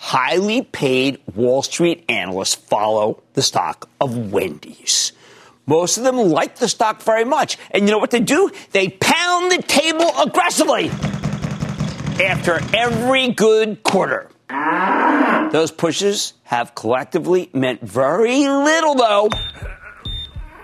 highly paid Wall Street analysts follow the stock of Wendy's. Most of them like the stock very much. And you know what they do? They pound the table aggressively after every good quarter. Those pushes have collectively meant very little, though.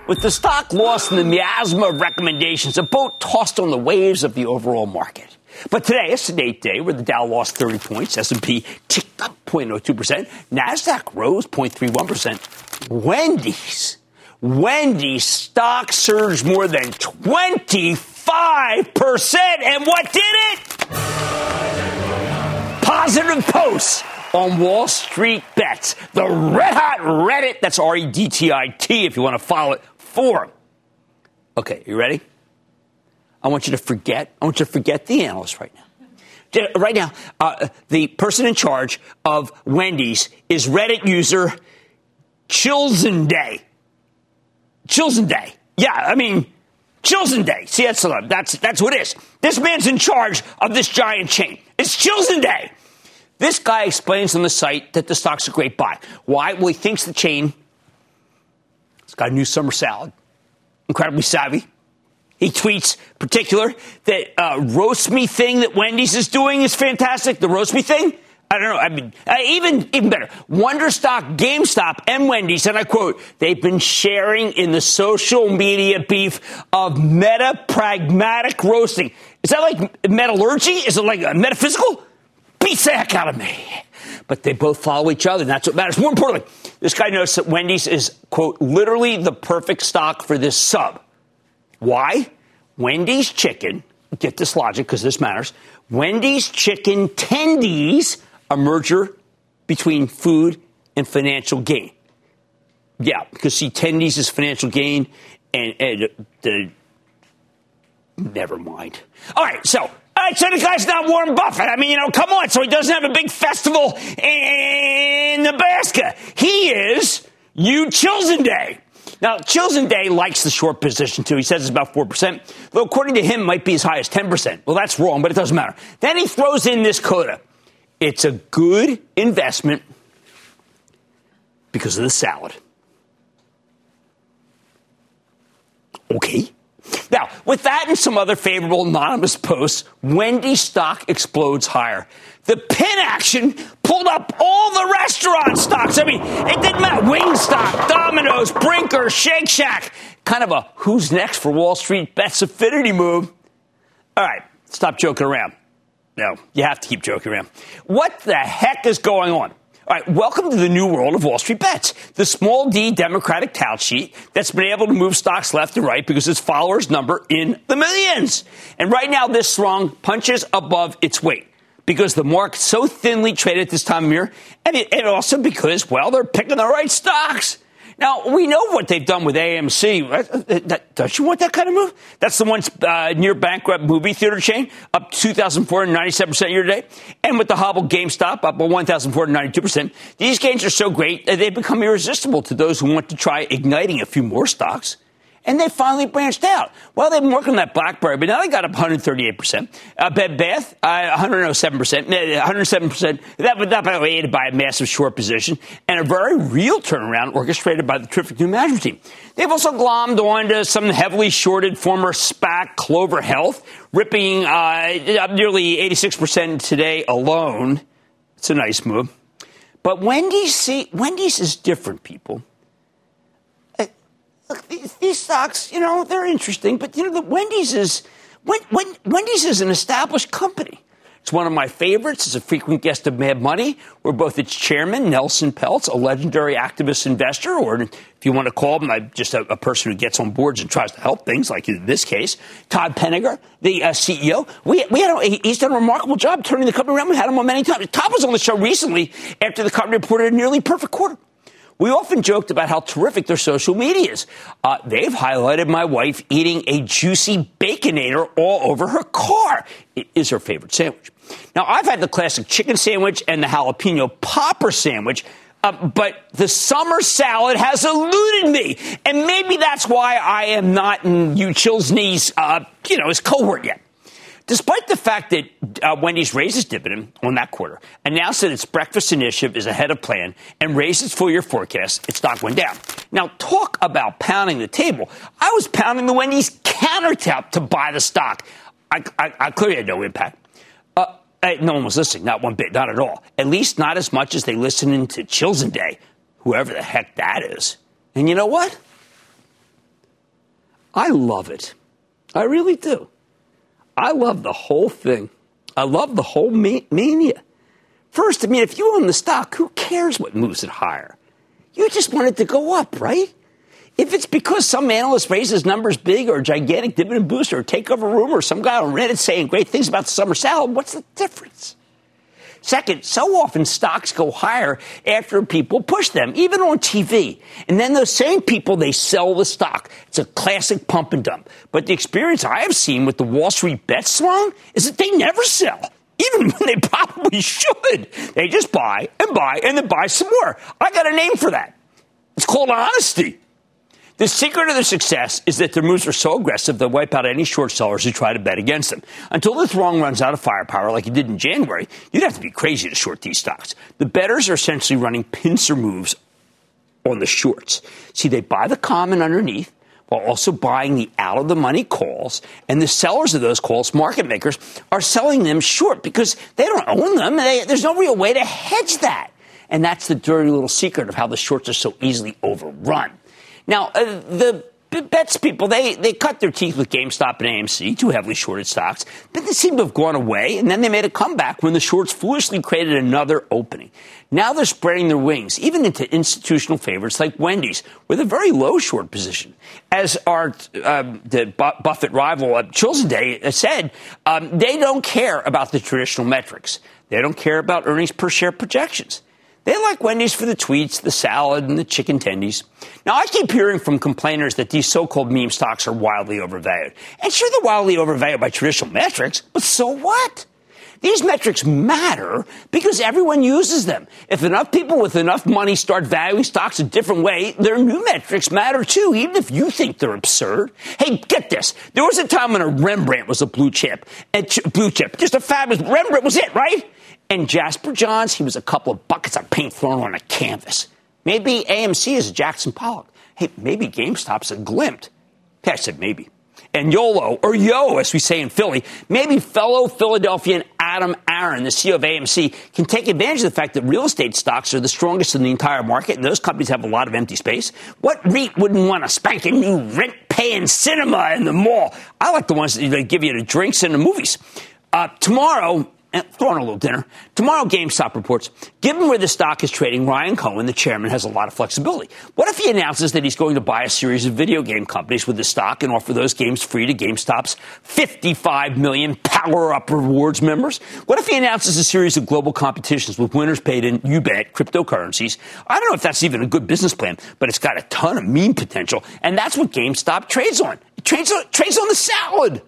With the stock lost in the miasma of recommendations, a boat tossed on the waves of the overall market. But today, it's a date day where the Dow lost 30 points, S&P ticked up 0.02%, Nasdaq rose 0.31%. Wendy's, Wendy's stock surged more than 25%. And what did it? Positive posts on Wall Street Bets, the red hot Reddit, that's R E D T I T if you want to follow it, forum. Okay, you ready? I want you to forget, I want you to forget the analyst right now. Right now, uh, the person in charge of Wendy's is Reddit user Chilson Day. Chilson Day. Yeah, I mean, Chilson Day. See, that's, that's, that's what it is. This man's in charge of this giant chain. It's Chilson Day. This guy explains on the site that the stock's a great buy. Why? Well, he thinks the chain has got a new summer salad. Incredibly savvy. He tweets, particular, that uh, roast me thing that Wendy's is doing is fantastic. The roast me thing. I don't know. I mean, uh, even even better. Wonderstock, GameStop, and Wendy's, and I quote: "They've been sharing in the social media beef of meta pragmatic roasting." Is that like metallurgy? Is it like metaphysical? Beats the heck out of me. But they both follow each other, and that's what matters. More importantly, this guy knows that Wendy's is quote literally the perfect stock for this sub. Why? Wendy's chicken, get this logic because this matters. Wendy's chicken tendies, a merger between food and financial gain. Yeah, because see, tendies is financial gain, and, and the. Never mind. All right, so all right, so the guy's not Warren Buffett. I mean, you know, come on. So he doesn't have a big festival in Nebraska. He is you Chilson Day. Now, Chilson Day likes the short position too. He says it's about 4%, though according to him, might be as high as 10%. Well, that's wrong, but it doesn't matter. Then he throws in this coda. It's a good investment because of the salad. Okay. Now, with that and some other favorable anonymous posts, Wendy's stock explodes higher. The pin action pulled up all the restaurant stocks. I mean, it didn't matter. Wingstop, Domino's, Brinker, Shake Shack. Kind of a who's next for Wall Street bets affinity move. All right, stop joking around. No, you have to keep joking around. What the heck is going on? All right, welcome to the new world of Wall Street bets. The small d Democratic tout sheet that's been able to move stocks left and right because its followers number in the millions. And right now, this strong punches above its weight because the market's so thinly traded at this time of year, and, it, and also because, well, they're picking the right stocks. Now, we know what they've done with AMC. Uh, uh, uh, don't you want that kind of move? That's the one uh, near bankrupt movie theater chain, up 2,497% year to date. And with the hobble GameStop, up 1,492%. These gains are so great that they've become irresistible to those who want to try igniting a few more stocks and they finally branched out. Well, they've been working on that BlackBerry, but now they got up 138%. Uh, Bed Bath, uh, 107%, 107%. That was not aided by a massive short position and a very real turnaround orchestrated by the terrific new management team. They've also glommed onto some heavily shorted former SPAC Clover Health, ripping uh, nearly 86% today alone. It's a nice move. But Wendy's, see, Wendy's is different, people look, these, stocks, you know, they're interesting, but you know, the Wendy's is when, when, Wendy's is an established company. It's one of my favorites. It's a frequent guest of Mad Money. We're both its chairman, Nelson Peltz, a legendary activist investor, or if you want to call him, just a, a, person who gets on boards and tries to help things, like in this case, Todd Penegor, the uh, CEO. We, we had a, he's done a remarkable job turning the company around. We had him on many times. Todd was on the show recently after the company reported a nearly perfect quarter. We often joked about how terrific their social media is. Uh, they've highlighted my wife eating a juicy baconator all over her car. It is her favorite sandwich. Now, I've had the classic chicken sandwich and the jalapeno popper sandwich. Uh, but the summer salad has eluded me, and maybe that's why I am not in you Chilsney's, uh, you know, his cohort yet. Despite the fact that uh, Wendy's raised its dividend on that quarter, announced that its breakfast initiative is ahead of plan, and raised its full year forecast, its stock went down. Now, talk about pounding the table. I was pounding the Wendy's countertop to buy the stock. I, I, I clearly had no impact. Uh, no one was listening, not one bit, not at all. At least not as much as they listened to Chilson Day, whoever the heck that is. And you know what? I love it. I really do. I love the whole thing. I love the whole mania. First, I mean, if you own the stock, who cares what moves it higher? You just want it to go up, right? If it's because some analyst raises numbers big or a gigantic dividend booster or takeover rumor or some guy on Reddit saying great things about the summer salad, what's the difference? Second, so often stocks go higher after people push them, even on TV. And then those same people, they sell the stock. It's a classic pump and dump. But the experience I have seen with the Wall Street bet slung is that they never sell. Even when they probably should. They just buy and buy and then buy some more. I got a name for that. It's called honesty. The secret of their success is that their moves are so aggressive they'll wipe out any short sellers who try to bet against them. Until the throng runs out of firepower like it did in January, you'd have to be crazy to short these stocks. The bettors are essentially running pincer moves on the shorts. See, they buy the common underneath while also buying the out of the money calls. And the sellers of those calls, market makers, are selling them short because they don't own them. They, there's no real way to hedge that. And that's the dirty little secret of how the shorts are so easily overrun. Now, uh, the bets people, they, they cut their teeth with GameStop and AMC, two heavily shorted stocks, but they seem to have gone away, and then they made a comeback when the shorts foolishly created another opening. Now they're spreading their wings, even into institutional favorites like Wendy's, with a very low short position. As our um, the Buffett rival, uh, Day said, um, they don't care about the traditional metrics. They don't care about earnings per share projections. They like Wendy's for the tweets, the salad, and the chicken tendies. Now, I keep hearing from complainers that these so-called meme stocks are wildly overvalued. And sure, they're wildly overvalued by traditional metrics, but so what? These metrics matter because everyone uses them. If enough people with enough money start valuing stocks a different way, their new metrics matter too, even if you think they're absurd. Hey, get this. There was a time when a Rembrandt was a blue chip. A blue chip. Just a fabulous Rembrandt was it, right? And Jasper Johns, he was a couple of buckets of paint thrown on a canvas. Maybe AMC is Jackson Pollock. Hey, maybe GameStop's a Klimt. Okay, I said maybe. And YOLO, or Yo, as we say in Philly, maybe fellow Philadelphian Adam Aron, the CEO of AMC, can take advantage of the fact that real estate stocks are the strongest in the entire market, and those companies have a lot of empty space. What REIT wouldn't want to spank a new rent paying cinema in the mall? I like the ones that give you the drinks and the movies. Uh, tomorrow, Eh, throwing a little dinner. Tomorrow, GameStop reports, given where the stock is trading, Ryan Cohen, the chairman, has a lot of flexibility. What if he announces that he's going to buy a series of video game companies with the stock and offer those games free to GameStop's 55 million Power Up Rewards members? What if he announces a series of global competitions with winners paid in, you bet, cryptocurrencies? I don't know if that's even a good business plan, but it's got a ton of meme potential, and that's what GameStop trades on. It trades on, trades on the salad.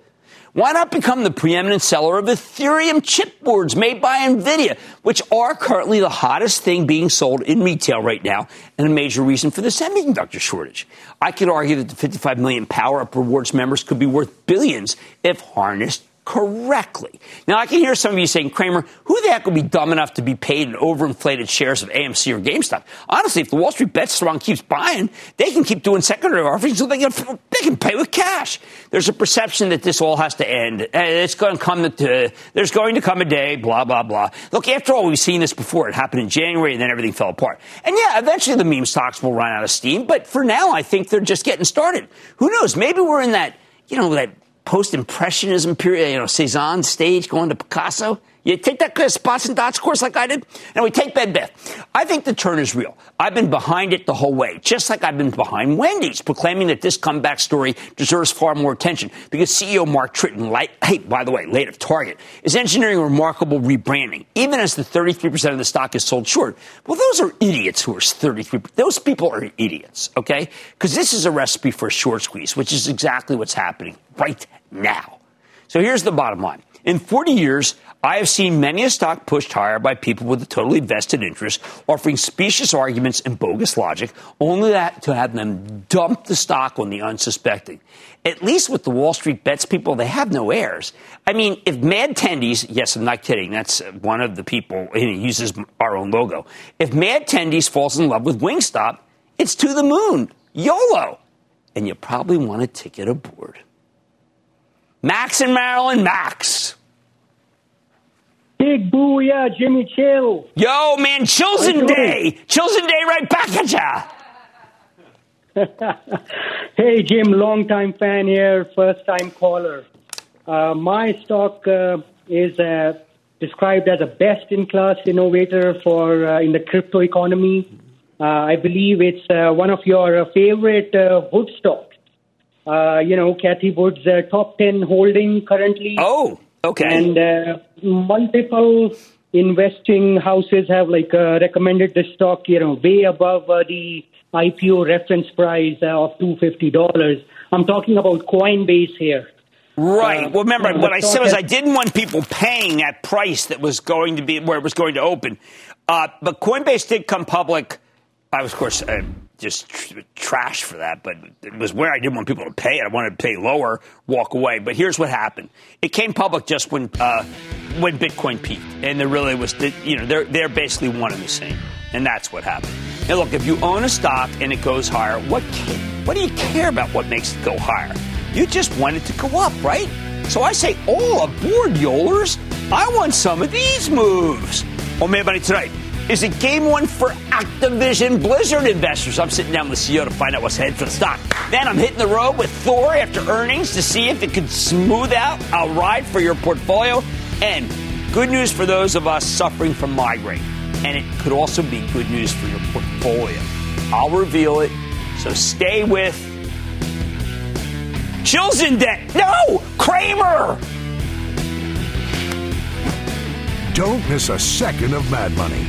Why not become the preeminent seller of Ethereum chipboards made by NVIDIA, which are currently the hottest thing being sold in retail right now and a major reason for the semiconductor shortage? I could argue that the 55 million Power Up Rewards members could be worth billions if harnessed correctly. Now, I can hear some of you saying, Cramer, who the heck would be dumb enough to be paid in overinflated shares of AMC or GameStop? Honestly, if the Wall Street bet strong keeps buying, they can keep doing secondary offerings so they can, they can pay with cash. There's a perception that this all has to end. Uh, it's going to come to, there's going to come a day, blah, blah, blah. Look, after all, we've seen this before. It happened in January and then everything fell apart. And yeah, eventually the meme stocks will run out of steam, but for now, I think they're just getting started. Who knows? Maybe we're in that, you know, that post impressionism period, you know, Cezanne stage going to Picasso. You take that spots and dots course like I did, and we take Bed Bath. I think the turn is real. I've been behind it the whole way, just like I've been behind Wendy's, proclaiming that this comeback story deserves far more attention because CEO Mark Tritton, like, hey, by the way, late of Target, is engineering remarkable rebranding, even as the 33% of the stock is sold short. Well, those are idiots who are 33. Those people are idiots, okay? Because this is a recipe for a short squeeze, which is exactly what's happening right now. So here's the bottom line. In 40 years, I have seen many a stock pushed higher by people with a totally vested interest, offering specious arguments and bogus logic, only that to have them dump the stock on the unsuspecting. At least with the Wall Street bets people, they have no heirs. I mean, if Mad Tendies, yes, I'm not kidding, that's one of the people, he uses our own logo. If Mad Tendies falls in love with Wingstop, it's to the moon. YOLO. And you probably want a ticket aboard. Max and Maryland, Max. Big booyah, Jimmy Chill. Yo, man, Chilson Day. Chilson Day right back at ya. hey, Jim, long time fan here, first time caller. Uh, my stock uh, is uh, described as a best in class innovator for uh, in the crypto economy. Uh, I believe it's uh, one of your favorite Wood stocks. You know, Cathie Wood's top 10 holding currently. Oh. Okay. And uh, multiple investing houses have like uh, recommended the stock, you know, way above uh, the IPO reference price uh, of two fifty dollars. I'm talking about Coinbase here. Right. Uh, well, remember what I said was I didn't want people paying at price that was going to be where it was going to open. Uh, but Coinbase did come public. I was, of course, just tr- trash for that, but it was where I didn't want people to pay it. I wanted to pay lower, walk away. But here's what happened: it came public just when uh, when Bitcoin peaked, and there really was, you know, they're they're basically one and the same, and that's what happened. Now, look, if you own a stock and it goes higher, what what do you care about what makes it go higher? You just want it to go up, right? So I say, all aboard, Yolers! I want some of these moves. Man, buddy, tonight. Is it game one for Activision Blizzard investors? I'm sitting down with CEO to find out what's ahead for the stock. Then I'm hitting the road with Thor after earnings to see if it could smooth out a ride for your portfolio. And good news for those of us suffering from migraine. And it could also be good news for your portfolio. I'll reveal it. So stay with Chills in Debt. No! Cramer! Don't miss a second of Mad Money.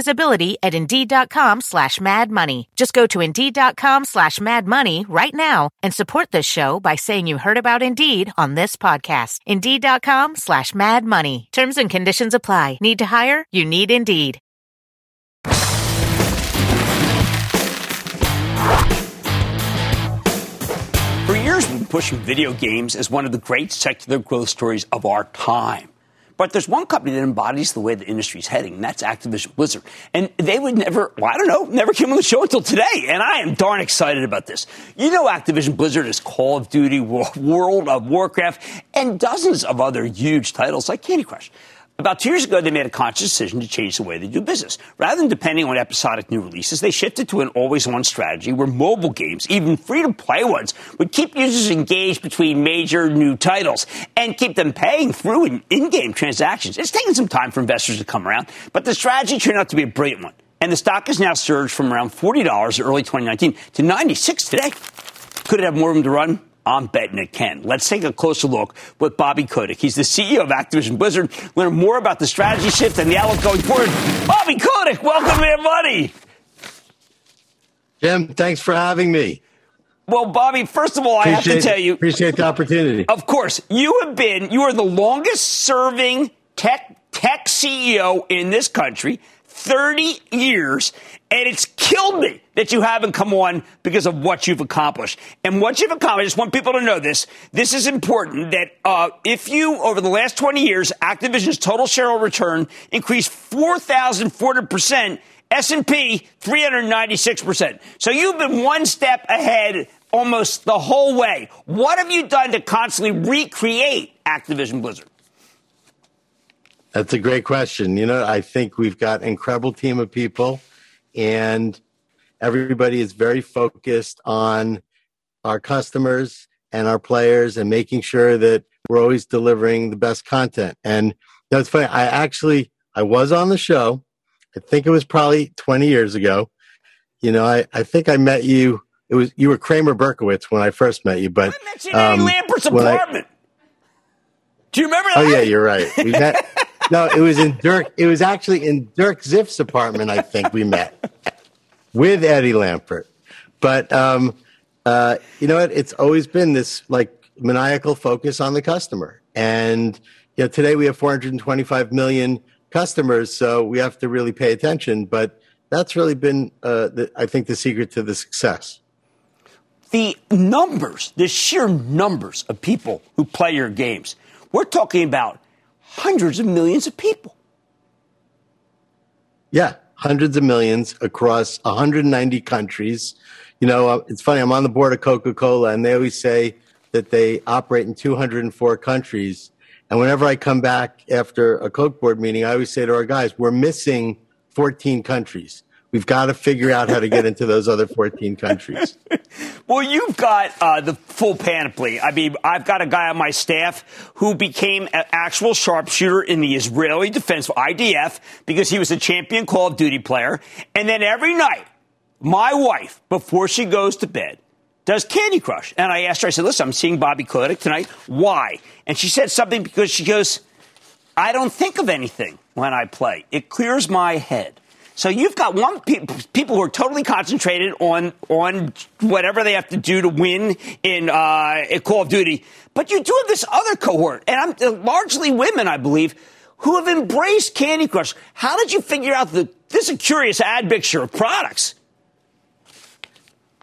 visibility at Indeed.com slash Mad Money. Just go to Indeed.com slash Mad Money right now and support this show by saying you heard about Indeed on this podcast. Indeed.com slash Mad Money. Terms and conditions apply. Need to hire? You need Indeed. For years, we've been pushing video games as one of the great secular growth stories of our time. But there's one company that embodies the way the industry is heading, and that's Activision Blizzard. And they would never, well, I don't know, never came on the show until today. And I am darn excited about this. You know, Activision Blizzard is Call of Duty, World of Warcraft, and dozens of other huge titles like Candy Crush. About two years ago, they made a conscious decision to change the way they do business. Rather than depending on episodic new releases, they shifted to an always on strategy where mobile games, even free to play ones, would keep users engaged between major new titles and keep them paying through in game transactions. It's taken some time for investors to come around, but the strategy turned out to be a brilliant one. And the stock has now surged from around $40 in early 2019 to 96 today. Could it have more room to run? I'm betting it can. Let's take a closer look with Bobby Kotick. He's the CEO of Activision Blizzard. Learn more about the strategy shift and the outlook going forward. Bobby Kotick, welcome here, buddy. Jim, thanks for having me. Well, Bobby, first of all, appreciate, I have to tell you. Appreciate the opportunity. Of course. You have been, you are the longest serving tech, tech CEO in this country. 30 years, and it's killed me that you haven't come on because of what you've accomplished. And what you've accomplished, I just want people to know this. This is important that uh, if you, over the last 20 years, Activision's total shareholder return increased 4,400%, S&P 396%. So you've been one step ahead almost the whole way. What have you done to constantly recreate Activision Blizzard? That's a great question. You know, I think we've got an incredible team of people and everybody is very focused on our customers and our players and making sure that we're always delivering the best content. And that's funny. I actually, I was on the show. I think it was probably 20 years ago. You know, I, I think I met you. It was, you were Cramer Berkowitz when I first met you, but. I met you in um, Lampert's apartment. I, Do you remember that? Oh, yeah, you're right. We met. No, it was in Dirk. It was actually in Dirk Ziff's apartment. I think we met with Eddie Lampert. But um, uh, you know what? It's always been this like maniacal focus on the customer, and you know today we have 425 million customers, so we have to really pay attention. But that's really been, uh, the, I think, the secret to the success. The numbers, the sheer numbers of people who play your games. We're talking about hundreds of millions of people. Yeah, hundreds of millions across 190 countries. You know, uh, it's funny, I'm on the board of Coca Cola, and they always say that they operate in 204 countries. And whenever I come back after a Coke board meeting, I always say to our guys, we're missing 14 countries. We've got to figure out how to get into those other 14 countries. well, you've got uh, the full panoply. I mean, I've got a guy on my staff who became an actual sharpshooter in the Israeli Defense IDF because he was a champion Call of Duty player. And then every night, my wife, before she goes to bed, does Candy Crush. And I asked her, I said, listen, I'm seeing Bobby Kotick tonight. Why? And she said something because she goes, I don't think of anything when I play. It clears my head. So you've got one pe- people who are totally concentrated on on whatever they have to do to win in uh, Call of Duty, but you do have this other cohort, and I'm uh, largely women, I believe, who have embraced Candy Crush. How did you figure out the? This is a curious admixture of products.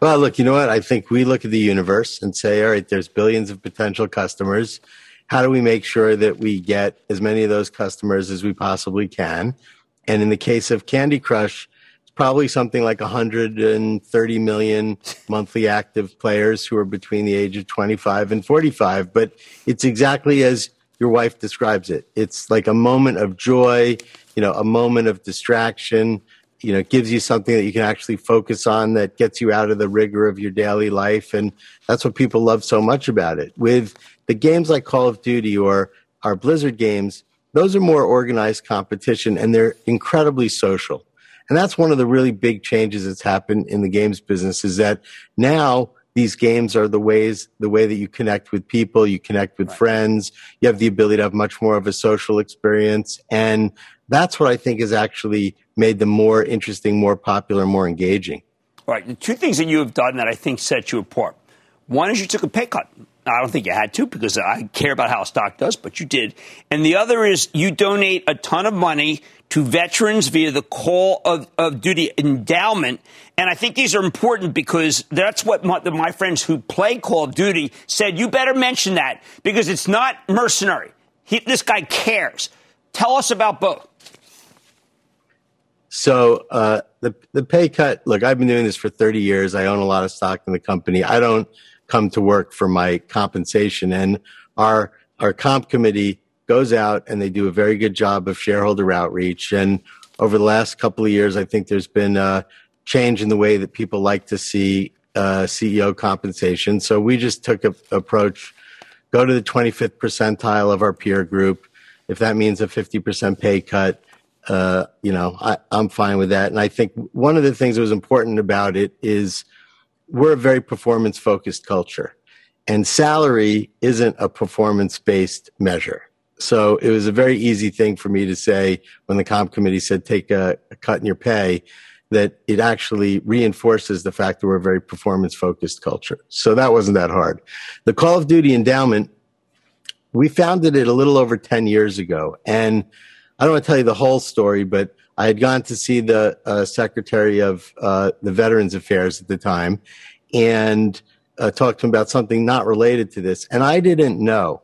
Well, look, you know what? I think we look at the universe and say, all right, there's billions of potential customers. How do we make sure that we get as many of those customers as we possibly can? And in the case of Candy Crush, it's probably something like 130 million monthly active players who are between the age of 25 and 45. But it's exactly as your wife describes it. It's like a moment of joy, you know, a moment of distraction, you know, gives you something that you can actually focus on that gets you out of the rigor of your daily life. And that's what people love so much about it. With the games like Call of Duty or our Blizzard games, those are more organized competition and they're incredibly social. And that's one of the really big changes that's happened in the games business is that now these games are the ways the way that you connect with people you connect with right. friends you have the ability to have much more of a social experience and that's what i think has actually made them more interesting more popular more engaging all right the two things that you have done that i think set you apart one is you took a pay cut I don't think you had to because I care about how a stock does, but you did. And the other is you donate a ton of money to veterans via the Call of, of Duty endowment. And I think these are important because that's what my, my friends who play Call of Duty said. You better mention that because it's not mercenary. He, this guy cares. Tell us about both. So uh, the the pay cut. Look, I've been doing this for 30 years. I own a lot of stock in the company. I don't come to work for my compensation. And our, our comp committee goes out and they do a very good job of shareholder outreach. And over the last couple of years, I think there's been a change in the way that people like to see uh, CEO compensation. So we just took a approach, go to the 25th percentile of our peer group. If that means a 50% pay cut, uh, you know, I, I'm fine with that. And I think one of the things that was important about it is – we're a very performance focused culture and salary isn't a performance based measure. So it was a very easy thing for me to say when the comp committee said take a, a cut in your pay that it actually reinforces the fact that we're a very performance focused culture. So that wasn't that hard. The Call of Duty endowment, we founded it a little over 10 years ago. And I don't want to tell you the whole story, but I had gone to see the uh, Secretary of uh, the Veterans Affairs at the time and uh, talked to him about something not related to this. And I didn't know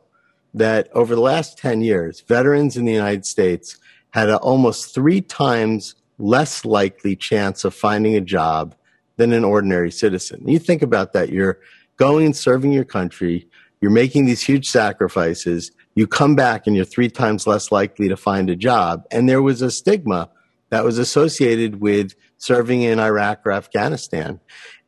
that over the last 10 years, veterans in the United States had an almost three times less likely chance of finding a job than an ordinary citizen. You think about that. You're going and serving your country. You're making these huge sacrifices. You come back and you're three times less likely to find a job. And there was a stigma that was associated with serving in Iraq or Afghanistan.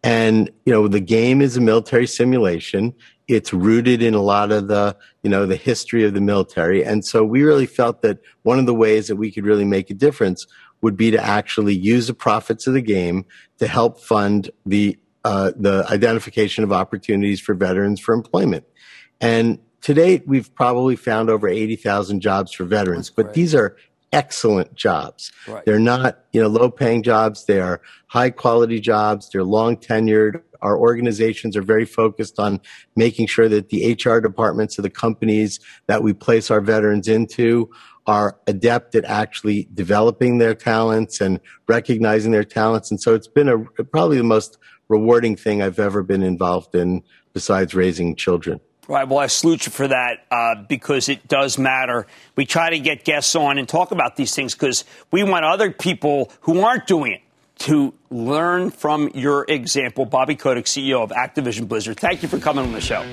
And, you know, the game is a military simulation. It's rooted in a lot of the, you know, the history of the military. And so we really felt that one of the ways that we could really make a difference would be to actually use the profits of the game to help fund the, uh, the identification of opportunities for veterans for employment. And to date, we've probably found over 80,000 jobs for veterans, but these are excellent jobs. Right. They're not, you know, low paying jobs. They are high quality jobs. They're long tenured. Our organizations are very focused on making sure that the HR departments of the companies that we place our veterans into are adept at actually developing their talents and recognizing their talents. And so it's been a, probably the most rewarding thing I've ever been involved in besides raising children. Right. Well, I salute you for that uh, because it does matter. We try to get guests on and talk about these things because we want other people who aren't doing it to learn from your example. Bobby Kotick, CEO of Activision Blizzard. Thank you for coming on the show.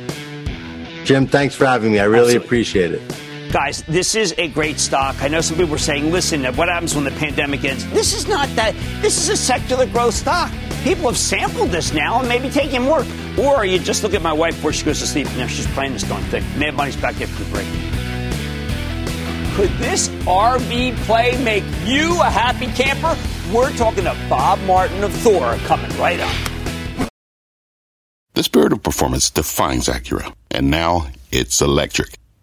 Jim, thanks for having me. I really Absolutely. appreciate it. Guys, this is a great stock. I know some people were saying, listen, what happens when the pandemic ends? This is not that. This is a secular growth stock. People have sampled this now and maybe taken more. Or you just look at my wife before she goes to sleep. Now she's playing this darn thing. Mad Money's back after the break. Could this RV play make you a happy camper? We're talking to Bob Martin of Thor coming right up. The spirit of performance defines Acura, and now it's electric.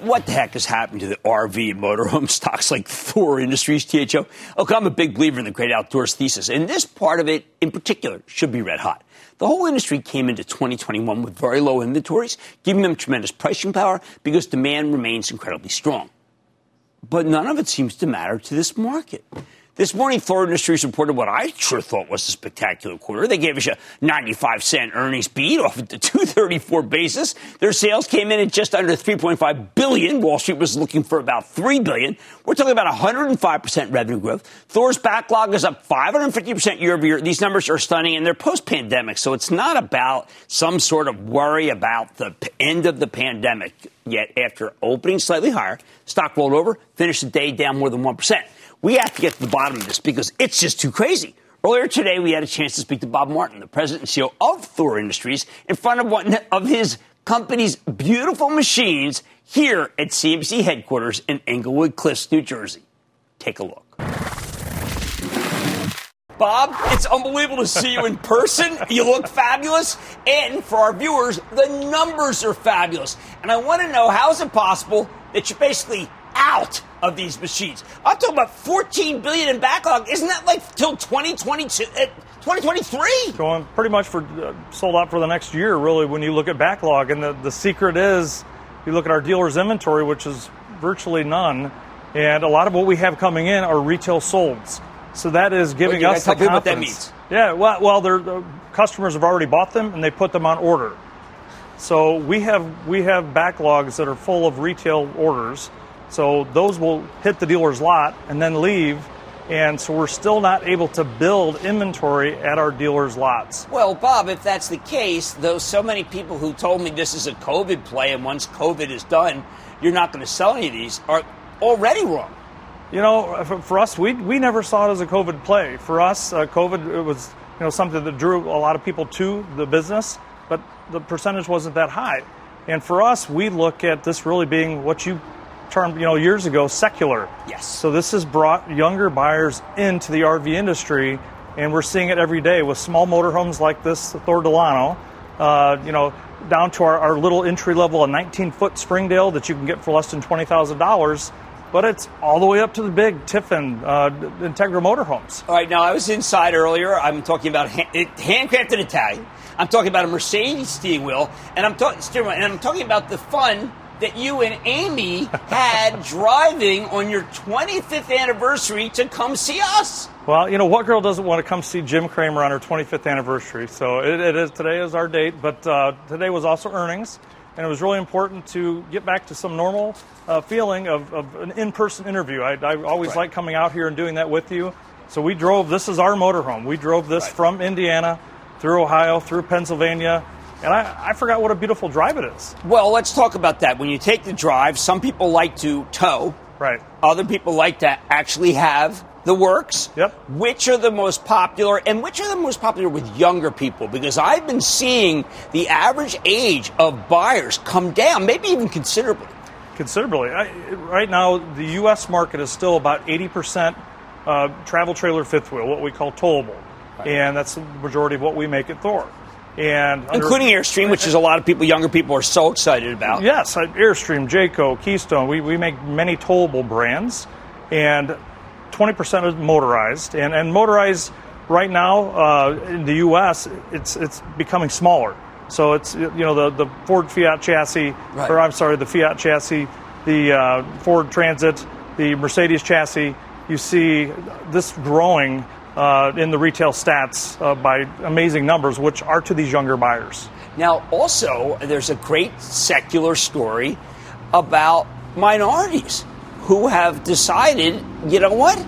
What the heck has happened to the RV and motorhome stocks like Thor Industries, THO? Look, I'm a big believer in the great outdoors thesis, and this part of it in particular should be red hot. The whole industry came into 2021 with very low inventories, giving them tremendous pricing power because demand remains incredibly strong. But none of it seems to matter to this market. This morning, Thor Industries reported what I sure thought was a spectacular quarter. They gave us a 95 cent earnings beat off of the 234 basis. Their sales came in at just under 3.5 billion. Wall Street was looking for about 3 billion. We're talking about 105% revenue growth. Thor's backlog is up 550% year over year. These numbers are stunning and they're post pandemic. So it's not about some sort of worry about the end of the pandemic. Yet after opening slightly higher, stock rolled over, finished the day down more than 1%. We have to get to the bottom of this because it's just too crazy. Earlier today, we had a chance to speak to Bob Martin, the president and CEO of Thor Industries, in front of one of his company's beautiful machines here at CNBC headquarters in Englewood Cliffs, New Jersey. Take a look. Bob, it's unbelievable to see you in person. You look fabulous. And for our viewers, the numbers are fabulous. And I want to know how is it possible that you're basically out of these machines. I'm talking about 14 billion in backlog. Isn't that like till 2022? 2023. Uh, Going pretty much for uh, sold out for the next year, really. When you look at backlog, and the, the secret is, you look at our dealers' inventory, which is virtually none, and a lot of what we have coming in are retail solds. So that is giving Wait, us the confidence. what that means. Yeah, well, well, the customers have already bought them and they put them on order. So we have we have backlogs that are full of retail orders so those will hit the dealer's lot and then leave. And so we're still not able to build inventory at our dealers' lots. Well, Bob, if that's the case, though so many people who told me this is a COVID play and once COVID is done, you're not going to sell any of these are already wrong. You know, for us, we, we never saw it as a COVID play. For us, uh, COVID it was you know something that drew a lot of people to the business, but the percentage wasn't that high. And for us, we look at this really being what you term, you know, years ago, secular. Yes. So this has brought younger buyers into the RV industry, and we're seeing it every day with small motorhomes like this Thor Delano. Uh, you know, down to our, our little entry level, a 19 foot Springdale that you can get for less than twenty thousand dollars. But it's all the way up to the big Tiffin, uh, Entegra motorhomes. All right, now I was inside earlier. I'm talking about hand, handcrafted Italian. I'm talking about a Mercedes steering wheel, and I'm, ta- steering wheel, and I'm talking about the fun that you and Amy had driving on your 25th anniversary to come see us. Well, you know, what girl doesn't want to come see Jim Cramer on her 25th anniversary? So it, it is today is our date, but uh, today was also earnings, and it was really important to get back to some normal uh, feeling of, of, an in-person interview. I, I always right. like coming out here and doing that with you. So we drove. This is our motorhome. We drove this right. from Indiana through Ohio, through Pennsylvania, and I, I, forgot what a beautiful drive it is. Well, let's talk about that. When you take the drive, some people like to tow. Right. Other people like to actually have the works. Yep. Which are the most popular, and which are the most popular with younger people? Because I've been seeing the average age of buyers come down, maybe even considerably. Considerably. I, right now, the U.S. market is still about 80% uh, travel trailer fifth wheel, what we call towable. and that's the majority of what we make at Thor. And under- Including Airstream, which is a lot of people, younger people, are so excited about. Yes, uh, Airstream, Jayco, Keystone. We, we make many towable brands, and 20% is motorized. And, and motorized right now uh, in the U.S., it's, it's becoming smaller. So it's, you know, the, the Ford Fiat chassis, Right. or I'm sorry, the Fiat chassis, the uh, Ford Transit, the Mercedes chassis. You see this growing uh, in the retail stats uh, by amazing numbers, which are to these younger buyers. Now, also, there's a great secular story about minorities who have decided, you know what?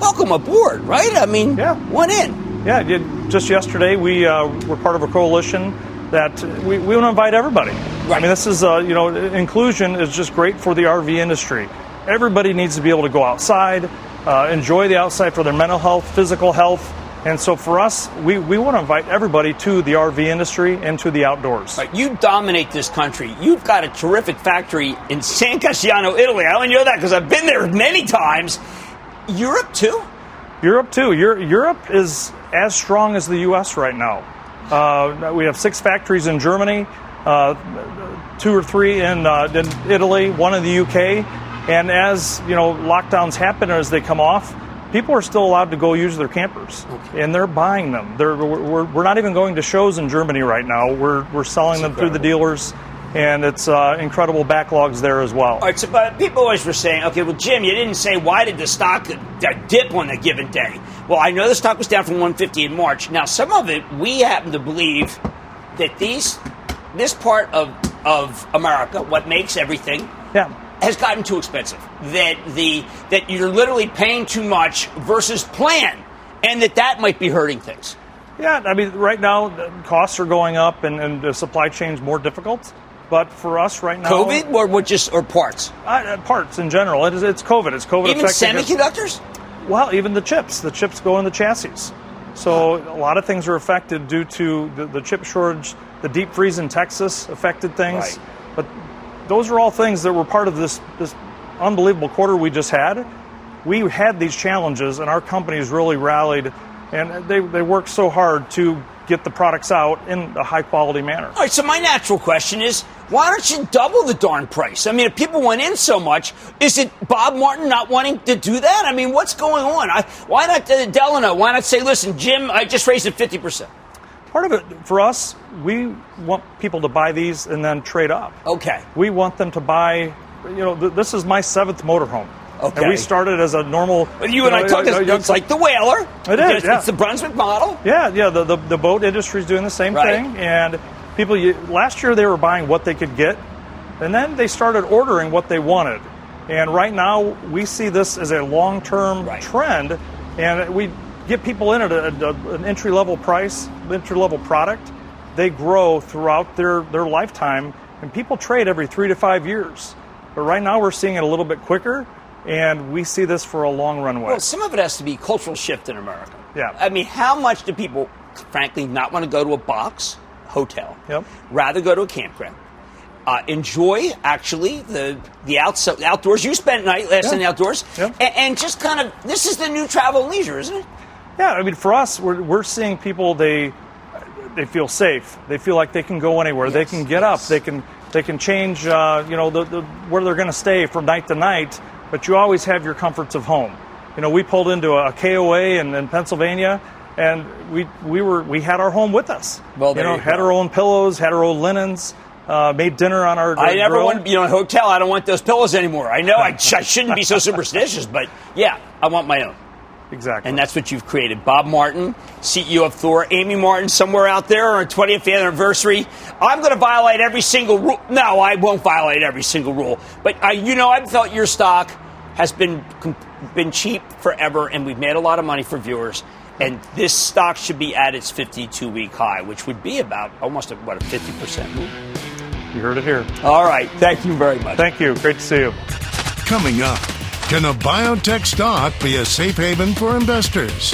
Welcome aboard, right? I mean, Yeah. one in. Yeah, just yesterday we uh, were part of a coalition that we, we want to invite everybody. I mean, this is, uh, you know, inclusion is just great for the RV industry. Everybody needs to be able to go outside, uh, enjoy the outside for their mental health, physical health. And so for us, we, we want to invite everybody to the RV industry and to the outdoors. Right, you dominate this country. You've got a terrific factory in San Casciano, Italy. I only know that because I've been there many times. Europe, too? Europe too. Euro- Europe is as strong as the U.S. right now. Uh, we have six factories in Germany, uh, two or three in, uh, in Italy, one in the U.K. And as you know, lockdowns happen as they come off, people are still allowed to go use their campers, and they're buying them. They're, we're, we're not even going to shows in Germany right now. We're, we're selling them through the dealers, and it's uh, incredible backlogs there as well. All right, so but people always were saying, okay, well, Jim, you didn't say why did the stock uh, dip on a given day? Well, I know the stock was down from 150 in March. Now, some of it we happen to believe that these this part of of America, what makes everything, Yeah. Has gotten too expensive. That the that you're literally paying too much versus plan, and that that might be hurting things. Yeah, I mean, right now the costs are going up and, and the supply chain's more difficult. But for us right now, COVID or what just or parts, uh, uh, parts in general, it is, it's COVID. It's COVID even affecting us. semiconductors. Well, even the chips. The chips go in the chassis. So a lot of things are affected due to the, the chip shortage. The deep freeze in Texas affected things. Right. But those are all things that were part of this, this unbelievable quarter we just had. We had these challenges, and our companies really rallied, and they, they worked so hard to get the products out in a high quality manner. All right, so my natural question is, why don't you double the darn price? I mean, if people went in so much, is it Bob Martin not wanting to do that? I mean, what's going on? I, why not uh, Delano? Why not say, listen, Jim, I just raised it fifty percent? Part of it for us, we want people to buy these and then trade up. Okay. We want them to buy. You know, th- this is my seventh motorhome. Okay. And we started as a normal. But you and I know, talked. a- a It's, it's like the whaler. It is, It's, yeah. it's the Brunswick model. Yeah, yeah. The, the, the boat industry is doing the same Right. thing, and people you, last year they were buying what they could get, and then they started ordering what they wanted. And right now we see this as a long-term Right. trend, and we get people in at a, a- an entry-level price, entry-level product. They grow throughout their their lifetime, and people trade every three to five years. But right now we're seeing it a little bit quicker, and we see this for a long runway. Well, some of it has to be cultural shift in America. Yeah. I mean, how much do people, frankly, not want to go to a box hotel? Yep. Rather go to a campground. Uh, enjoy actually the the outs- outdoors. You spent night last Yeah. in the outdoors, Yep. A- and just kind of this is the new travel and leisure, isn't it? Yeah, I mean, for us, we're, we're seeing people they they feel safe. They feel like they can go anywhere. they can get yes. up. They can they can change. Uh, you know, the, the, where they're going to stay from night to night. But you always have your comforts of home. You know, we pulled into a KOA in, in Pennsylvania, and we we were we had our home with us. Well, you know, you had go. our own pillows, had our own linens, uh, made dinner on our. I never grill. want, you know, a hotel. I don't want those pillows anymore. I know I, I shouldn't be so superstitious, but yeah, I want my own. Exactly. And that's what you've created. Bob Martin, CEO of Thor, Amy Martin, somewhere out there on her 20th anniversary. I'm going to violate every single rule. No, I won't violate every single rule. But I, you know, I've felt your stock has been been cheap forever, and we've made a lot of money for viewers. And this stock should be at its 52 week high, which would be about almost a, what a 50 percent move. you heard it here. All right, thank you very much. Thank you. Great to see you. Coming up, can a biotech stock be a safe haven for investors?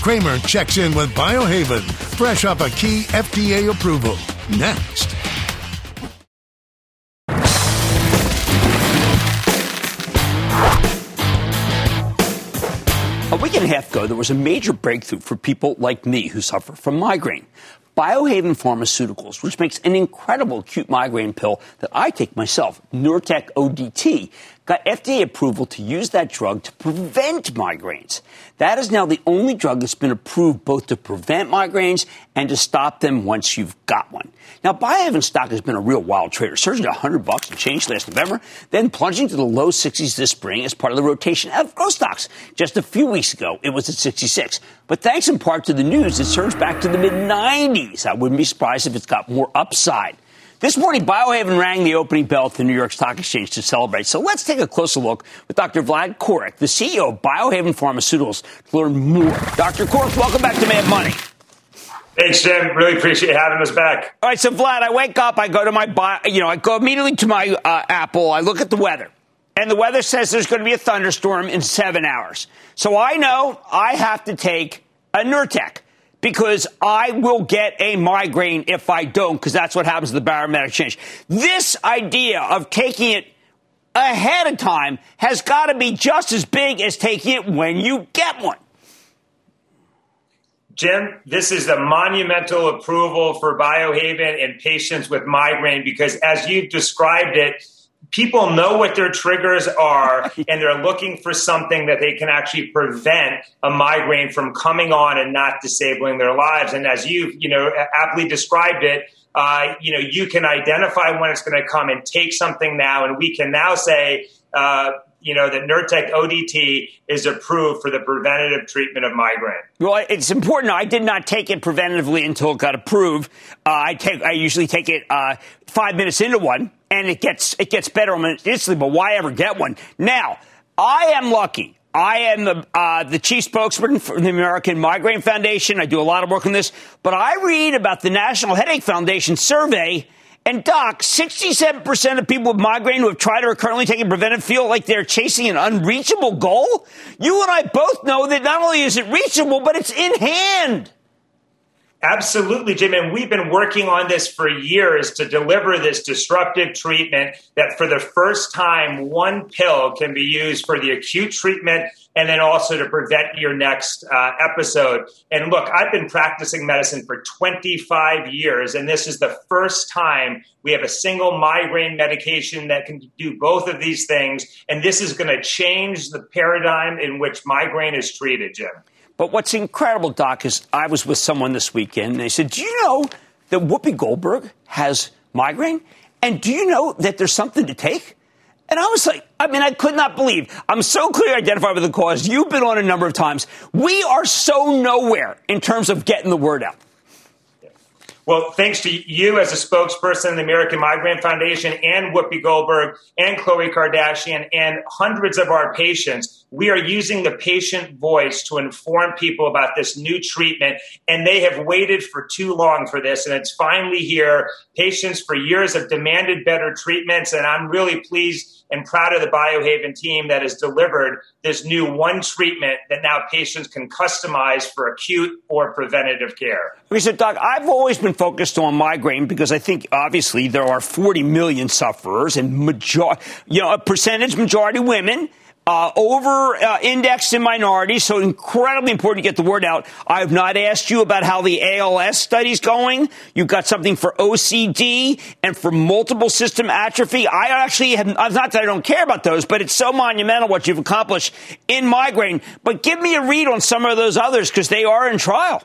Cramer checks in with Biohaven, fresh off a key FDA approval. Next. A week and a half ago, there was a major breakthrough for people like me who suffer from migraine. Biohaven Pharmaceuticals, which makes an incredible acute migraine pill that I take myself, Nurtec ODT, got FDA approval to use that drug to prevent migraines. That is now the only drug that's been approved both to prevent migraines and to stop them once you've got one. Now, Biohaven stock has been a real wild trader, surging to 100 bucks and change last November, then plunging to the low 60s this spring as part of the rotation out of growth stocks. Just a few weeks ago, it was at 66. But thanks in part to the news, it surged back to the mid 90s. I wouldn't be surprised if it's got more upside. This morning, Biohaven rang the opening bell at the New York Stock Exchange to celebrate. So let's take a closer look with Dr. Vlad Coric, the CEO of Biohaven Pharmaceuticals, to learn more. Dr. Coric, welcome back to Mad Money. Thanks, Jim. Really appreciate having us back. All right, so Vlad, I wake up, I go to my, you know, I go immediately to my uh, Apple, I look at the weather, and the weather says there's going to be a thunderstorm in seven hours. So I know I have to take a Nurtec because I will get a migraine if I don't, because that's what happens to the barometric change. This idea of taking it ahead of time has got to be just as big as taking it when you get one. Jim, this is a monumental approval for Biohaven and patients with migraine because, as you've described it, people know what their triggers are and they're looking for something that they can actually prevent a migraine from coming on and not disabling their lives. And as you, you know, aptly described it, uh, you know, you can identify when it's going to come and take something now. And we can now say, uh, you know, that Nurtec ODT is approved for the preventative treatment of migraine. Well, it's important. I did not take it preventatively until it got approved. Uh, I take, I usually take it uh, five minutes into one, and it gets it gets better instantly. But why ever get one? Now, I am lucky. I am the, uh, the chief spokesman for the American Migraine Foundation. I do a lot of work on this, but I read about the National Headache Foundation survey and Doc, 67% of people with migraine who have tried or are currently taking preventive feel like they're chasing an unreachable goal. You and I both know that not only is it reachable, but it's in hand. Absolutely, Jim. And we've been working on this for years to deliver this disruptive treatment that for the first time, one pill can be used for the acute treatment and then also to prevent your next uh, episode. And look, I've been practicing medicine for 25 years, and this is the first time we have a single migraine medication that can do both of these things. And this is going to change the paradigm in which migraine is treated, Jim. But what's incredible, Doc, is I was with someone this weekend, and they said, Do you know that Whoopi Goldberg has migraine? And do you know that there's something to take? And I was like, I mean, I could not believe. I'm so clearly identified with the cause. You've been on a number of times. We are so nowhere in terms of getting the word out. Well, thanks to you as a spokesperson of the American Migraine Foundation and Whoopi Goldberg and Khloe Kardashian and hundreds of our patients, we are using the patient voice to inform people about this new treatment. And they have waited for too long for this. And it's finally here. Patients for years have demanded better treatments. And I'm really pleased and proud of the Biohaven team that has delivered this new one treatment that now patients can customize for acute or preventative care. We said, Doc, I've always been focused on migraine because I think obviously there are 40 million sufferers and major, you know, a percentage majority women uh, over uh, indexed in minorities, so incredibly important to get the word out. I have not asked you about how the ALS study's going. You've got something for OCD and for multiple system atrophy. I actually have not that I don't care about those, but it's so monumental what you've accomplished in migraine. But give me a read on some of those others because they are in trial.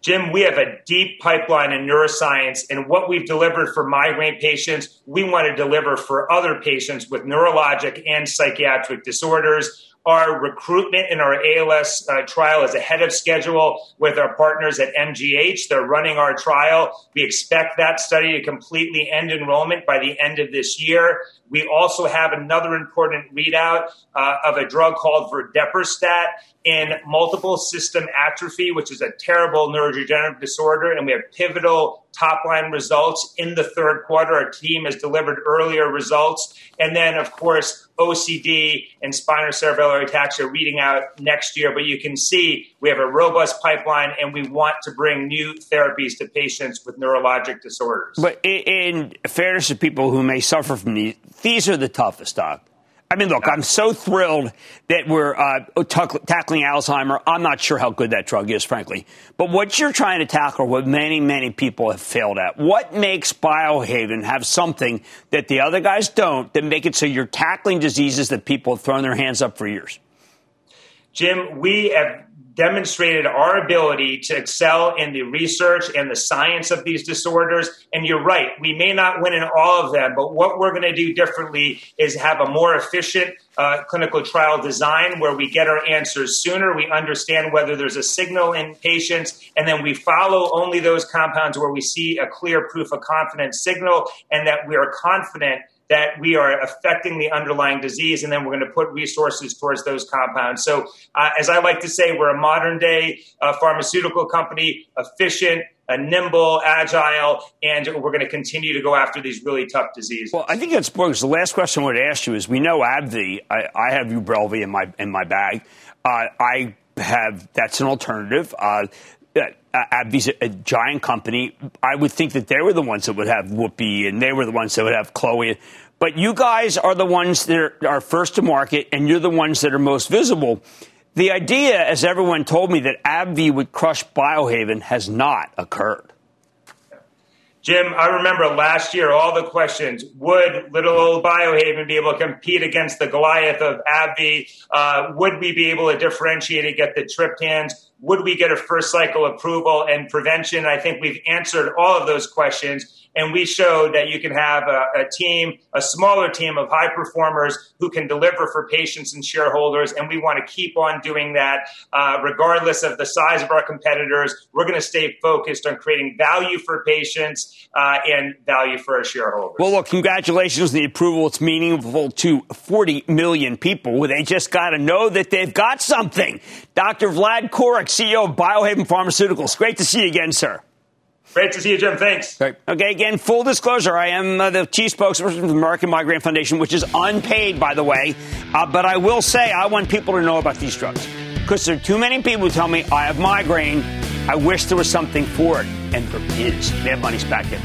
Jim, we have a deep pipeline in neuroscience, and what we've delivered for migraine patients, we want to deliver for other patients with neurologic and psychiatric disorders. Our recruitment in our ALS uh, trial is ahead of schedule with our partners at MGH. They're running our trial. We expect that study to completely end enrollment by the end of this year. We also have another important readout uh, of a drug called verdiperstat in multiple system atrophy, which is a terrible neurodegenerative disorder, and we have pivotal top line results in the third quarter. Our team has delivered earlier results. And then, of course, OCD and spinal spinocerebellar ataxia reading out next year. But you can see we have a robust pipeline and we want to bring new therapies to patients with neurologic disorders. But in fairness to people who may suffer from these, these are the toughest, Doc. I mean, look, I'm so thrilled that we're uh, t- tackling Alzheimer. I'm not sure how good that drug is, frankly. But what you're trying to tackle, what many, many people have failed at, what makes Biohaven have something that the other guys don't that make it so you're tackling diseases that people have thrown their hands up for years? Jim, we have demonstrated our ability to excel in the research and the science of these disorders. And you're right, we may not win in all of them, but what we're going to do differently is have a more efficient uh, clinical trial design where we get our answers sooner. We understand whether there's a signal in patients, and then we follow only those compounds where we see a clear proof of confidence signal and that we are confident that we are affecting the underlying disease, and then we're going to put resources towards those compounds. So, uh, as I like to say, we're a modern day uh, pharmaceutical company, efficient, uh, nimble, agile, and we're going to continue to go after these really tough diseases. Well, I think that's because the last question I want to ask you is: We know AbbVie. I, I have Ubrelvy in my in my bag. Uh, I have that's an alternative. Uh, AbbVie's a, a, giant company. I would think that they were the ones that would have Whoopi and they were the ones that would have Khloe. But you guys are the ones that are, are first to market and you're the ones that are most visible. The idea, as everyone told me, that AbbVie would crush Biohaven has not occurred. Jim, I remember last year all the questions. Would little old Biohaven be able to compete against the Goliath of AbbVie? Uh, would we be able to differentiate and get the triptans? Would we get a first cycle approval and prevention? I think we've answered all of those questions. And we showed that you can have a, a, team, a smaller team of high performers who can deliver for patients and shareholders. And we want to keep on doing that uh, regardless of the size of our competitors. We're going to stay focused on creating value for patients uh, and value for our shareholders. Well, look, congratulations on the approval. It's meaningful to 40 million people. They just got to know that they've got something. Dr. Vlad Coric, CEO of Biohaven Pharmaceuticals. Great to see you again, sir. Great to see you, Jim. Thanks. Okay, again, full disclosure, I am uh, the chief spokesperson for the American Migraine Foundation, which is unpaid, by the way. Uh, but I will say I want people to know about these drugs because there are too many people who tell me I have migraine. I wish there was something for it, and there is. They have money's back there.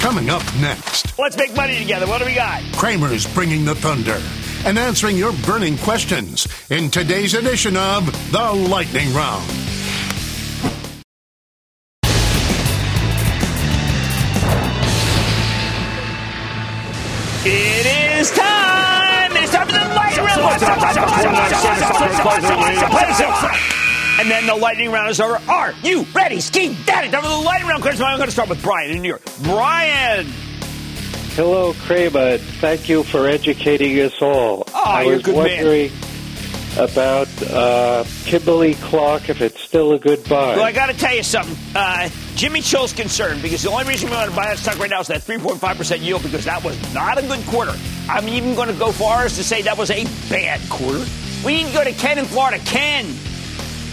Coming up next. Let's make money together. What do we got? Cramer's bringing the thunder and answering your burning questions in today's edition of The Lightning Round. And then the lightning round is over. Are you ready? Ski daddy, time for the lightning round. I'm going to start with Brian in New York. Brian! Hello, Cramer. Thank you for educating us all. Oh, I you're was good wondering man. about uh, Kimberly Clark, if it's still a good buy. Well, I got to tell you something. Uh, Jimmy Chill's concerned because the only reason we want to buy that stock right now is that 3.5% yield because that was not a good quarter. I'm even going to go far as to say that was a bad quarter. We need to go to Ken in Florida. Ken.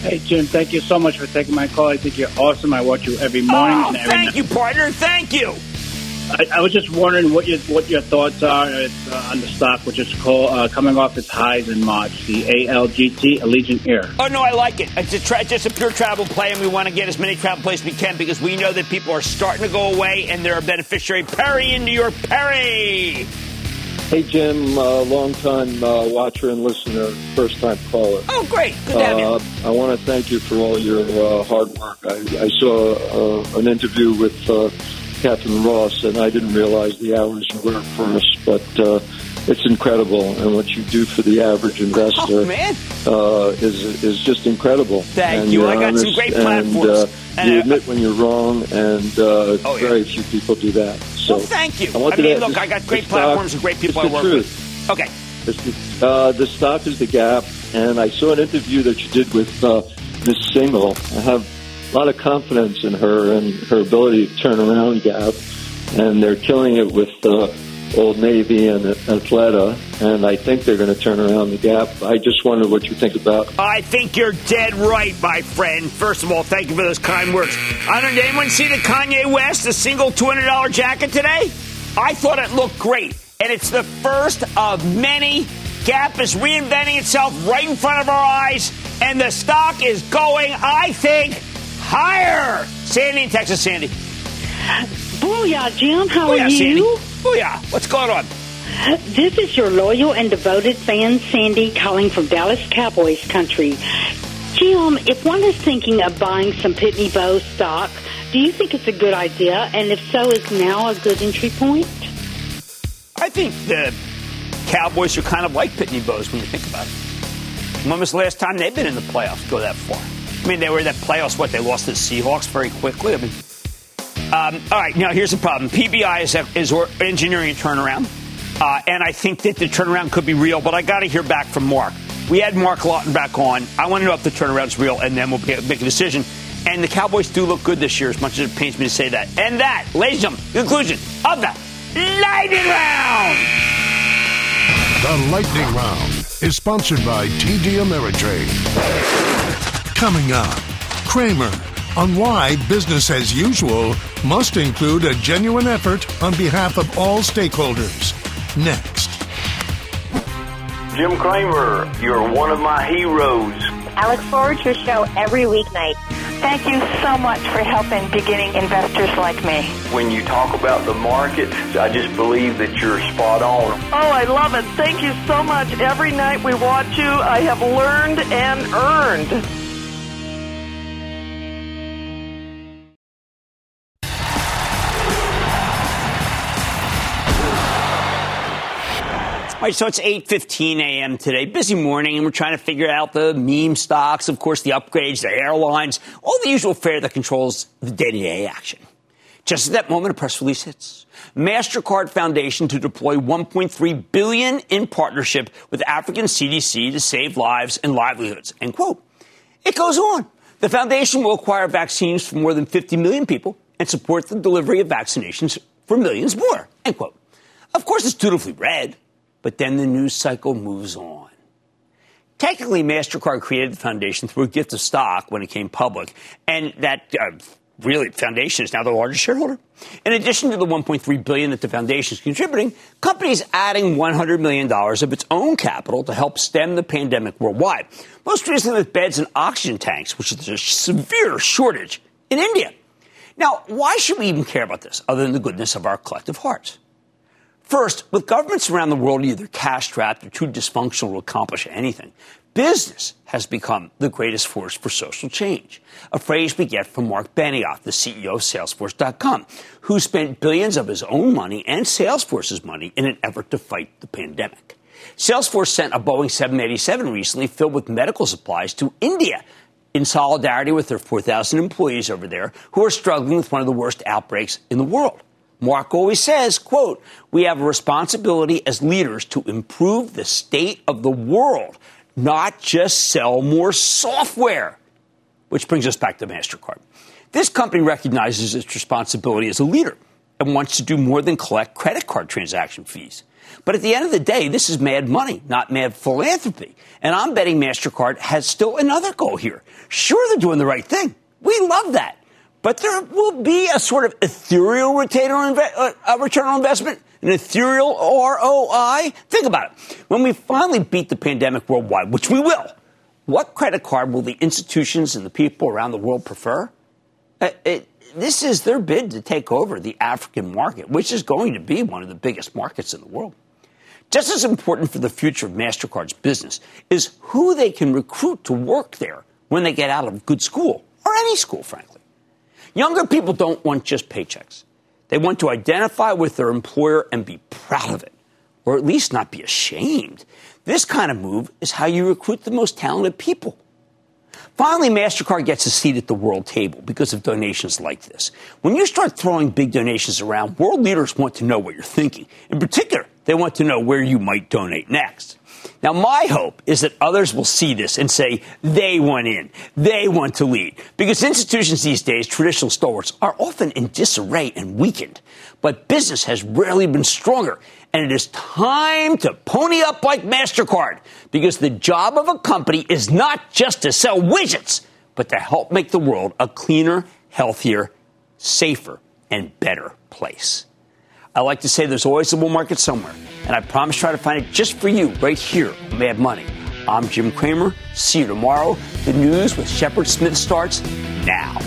Hey, Jim, thank you so much for taking my call. I think you're awesome. I watch you every morning. Oh, and every thank night. you, partner. Thank you. I, I was just wondering what your what your thoughts are uh, on the stock, which is called, uh, coming off its highs in March, the ALGT Allegiant Air. Oh no, I like it. It's, a tra- just a pure travel play, and we want to get as many travel plays as we can because we know that people are starting to go away, and they're a beneficiary. Perry in New York, Perry. Hey, Jim, uh, long-time uh, watcher and listener, first-time caller. Oh, great. Good to have you. Uh, I want to thank you for all your uh, hard work. I, I saw uh, an interview with uh, Catherine Ross, and I didn't realize the hours you work for us, but uh, it's incredible. And what you do for the average investor Oh. Uh, is is just incredible. Thank and you. I got some honest, great and, platforms. uh, And you I- admit when you're wrong, and uh, Oh, yeah. very few people do that. So well, thank you. I, I, mean, look, I got great platforms and great people I work truth. with. Okay. The, uh, the stock is the gap, and I saw an interview that you did with uh, Miss Syngal. I have a lot of confidence in her and her ability to turn around Gap, and they're killing it with uh, Old Navy and Athleta, and I think they're going to turn around the Gap. I just wonder what you think about. I think you're dead right, my friend. First of all, thank you for those kind words. I don't. Did anyone see the Kanye West, the single two hundred dollar jacket today? I thought it looked great, and it's the first of many. Gap is reinventing itself right in front of our eyes, and the stock is going, I think, higher. Sandy in Texas, Sandy. Booyah, Jim. How Booyah, are you? Sandy. Booyah. What's going on? This is your loyal and devoted fan, Sandy, calling from Dallas Cowboys country. Jim, if one is thinking of buying some Pitney Bowes stock, do you think it's a good idea? And if so, is now a good entry point? I think the Cowboys are kind of like Pitney Bowes when you think about it. When was the last time they've been in the playoffs? Go that far? I mean, they were in the playoffs. What they lost to the Seahawks very quickly. I mean, um, all right. Now here's the problem. PBI is, is engineering a turnaround, uh, and I think that the turnaround could be real. But I got to hear back from Mark. We had Mark Lawton back on. I want to know if the turnaround's real, and then we'll make a decision. And the Cowboys do look good this year, as much as it pains me to say that. And that, ladies and gentlemen, conclusion of the Lightning Round. The Lightning Round is sponsored by TD Ameritrade. Coming up, Cramer on why business as usual must include a genuine effort on behalf of all stakeholders. Next. Jim Cramer, you're one of my heroes. I look forward to your show every weeknight. Thank you so much for helping beginning investors like me. When you talk about the market, I just believe that you're spot on. Oh, I love it. Thank you so much. Every night we watch you, I have learned and earned. All right, so it's 8:15 a.m. today. Busy morning, and we're trying to figure out the meme stocks, of course, the upgrades, the airlines, all the usual fare that controls the day-to-day action. Just at that moment, a press release hits. Mastercard Foundation to deploy 1.3 billion in partnership with African CDC to save lives and livelihoods. End quote. It goes on. The foundation will acquire vaccines for more than 50 million people and support the delivery of vaccinations for millions more. End quote. Of course, it's dutifully read but then the news cycle moves on. Technically, MasterCard created the foundation through a gift of stock when it came public, and that uh, really foundation is now the largest shareholder. In addition to the 1.3 billion that the foundation is contributing, companies adding 100 million dollars of its own capital to help stem the pandemic worldwide. Most recently with beds and oxygen tanks, which is a severe shortage in India. Now, why should we even care about this other than the goodness of our collective hearts? First, with governments around the world either cash strapped or too dysfunctional to accomplish anything, business has become the greatest force for social change. A phrase we get from Mark Benioff, the CEO of Salesforce.com, who spent billions of his own money and Salesforce's money in an effort to fight the pandemic. Salesforce sent a Boeing 787 recently filled with medical supplies to India in solidarity with their 4,000 employees over there who are struggling with one of the worst outbreaks in the world. Mark always says, quote, we have a responsibility as leaders to improve the state of the world, not just sell more software. Which brings us back to MasterCard. This company recognizes its responsibility as a leader and wants to do more than collect credit card transaction fees. But at the end of the day, this is mad money, not mad philanthropy. And I'm betting MasterCard has still another goal here. Sure, they're doing the right thing. We love that. But there will be a sort of ethereal return on, uh, return on investment, an ethereal ROI. Think about it. When we finally beat the pandemic worldwide, which we will, what credit card will the institutions and the people around the world prefer? Uh, it, this is their bid to take over the African market, which is going to be one of the biggest markets in the world. Just as important for the future of MasterCard's business is who they can recruit to work there when they get out of good school, or any school, frankly. Younger people don't want just paychecks. They want to identify with their employer and be proud of it, or at least not be ashamed. This kind of move is how you recruit the most talented people. Finally, MasterCard gets a seat at the world table because of donations like this. When you start throwing big donations around, world leaders want to know what you're thinking. In particular, they want to know where you might donate next. Now, my hope is that others will see this and say they want in, they want to lead. Because institutions these days, traditional stalwarts, are often in disarray and weakened. But business has rarely been stronger. And it is time to pony up like MasterCard. Because the job of a company is not just to sell widgets, but to help make the world a cleaner, healthier, safer, and better place. I like to say there's always a bull market somewhere, and I promise to try to find it just for you right here on Mad Money. I'm Jim Cramer. See you tomorrow. The news with Shepard Smith starts now.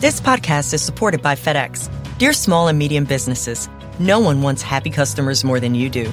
This podcast is supported by FedEx. Dear small and medium businesses, no one wants happy customers more than you do.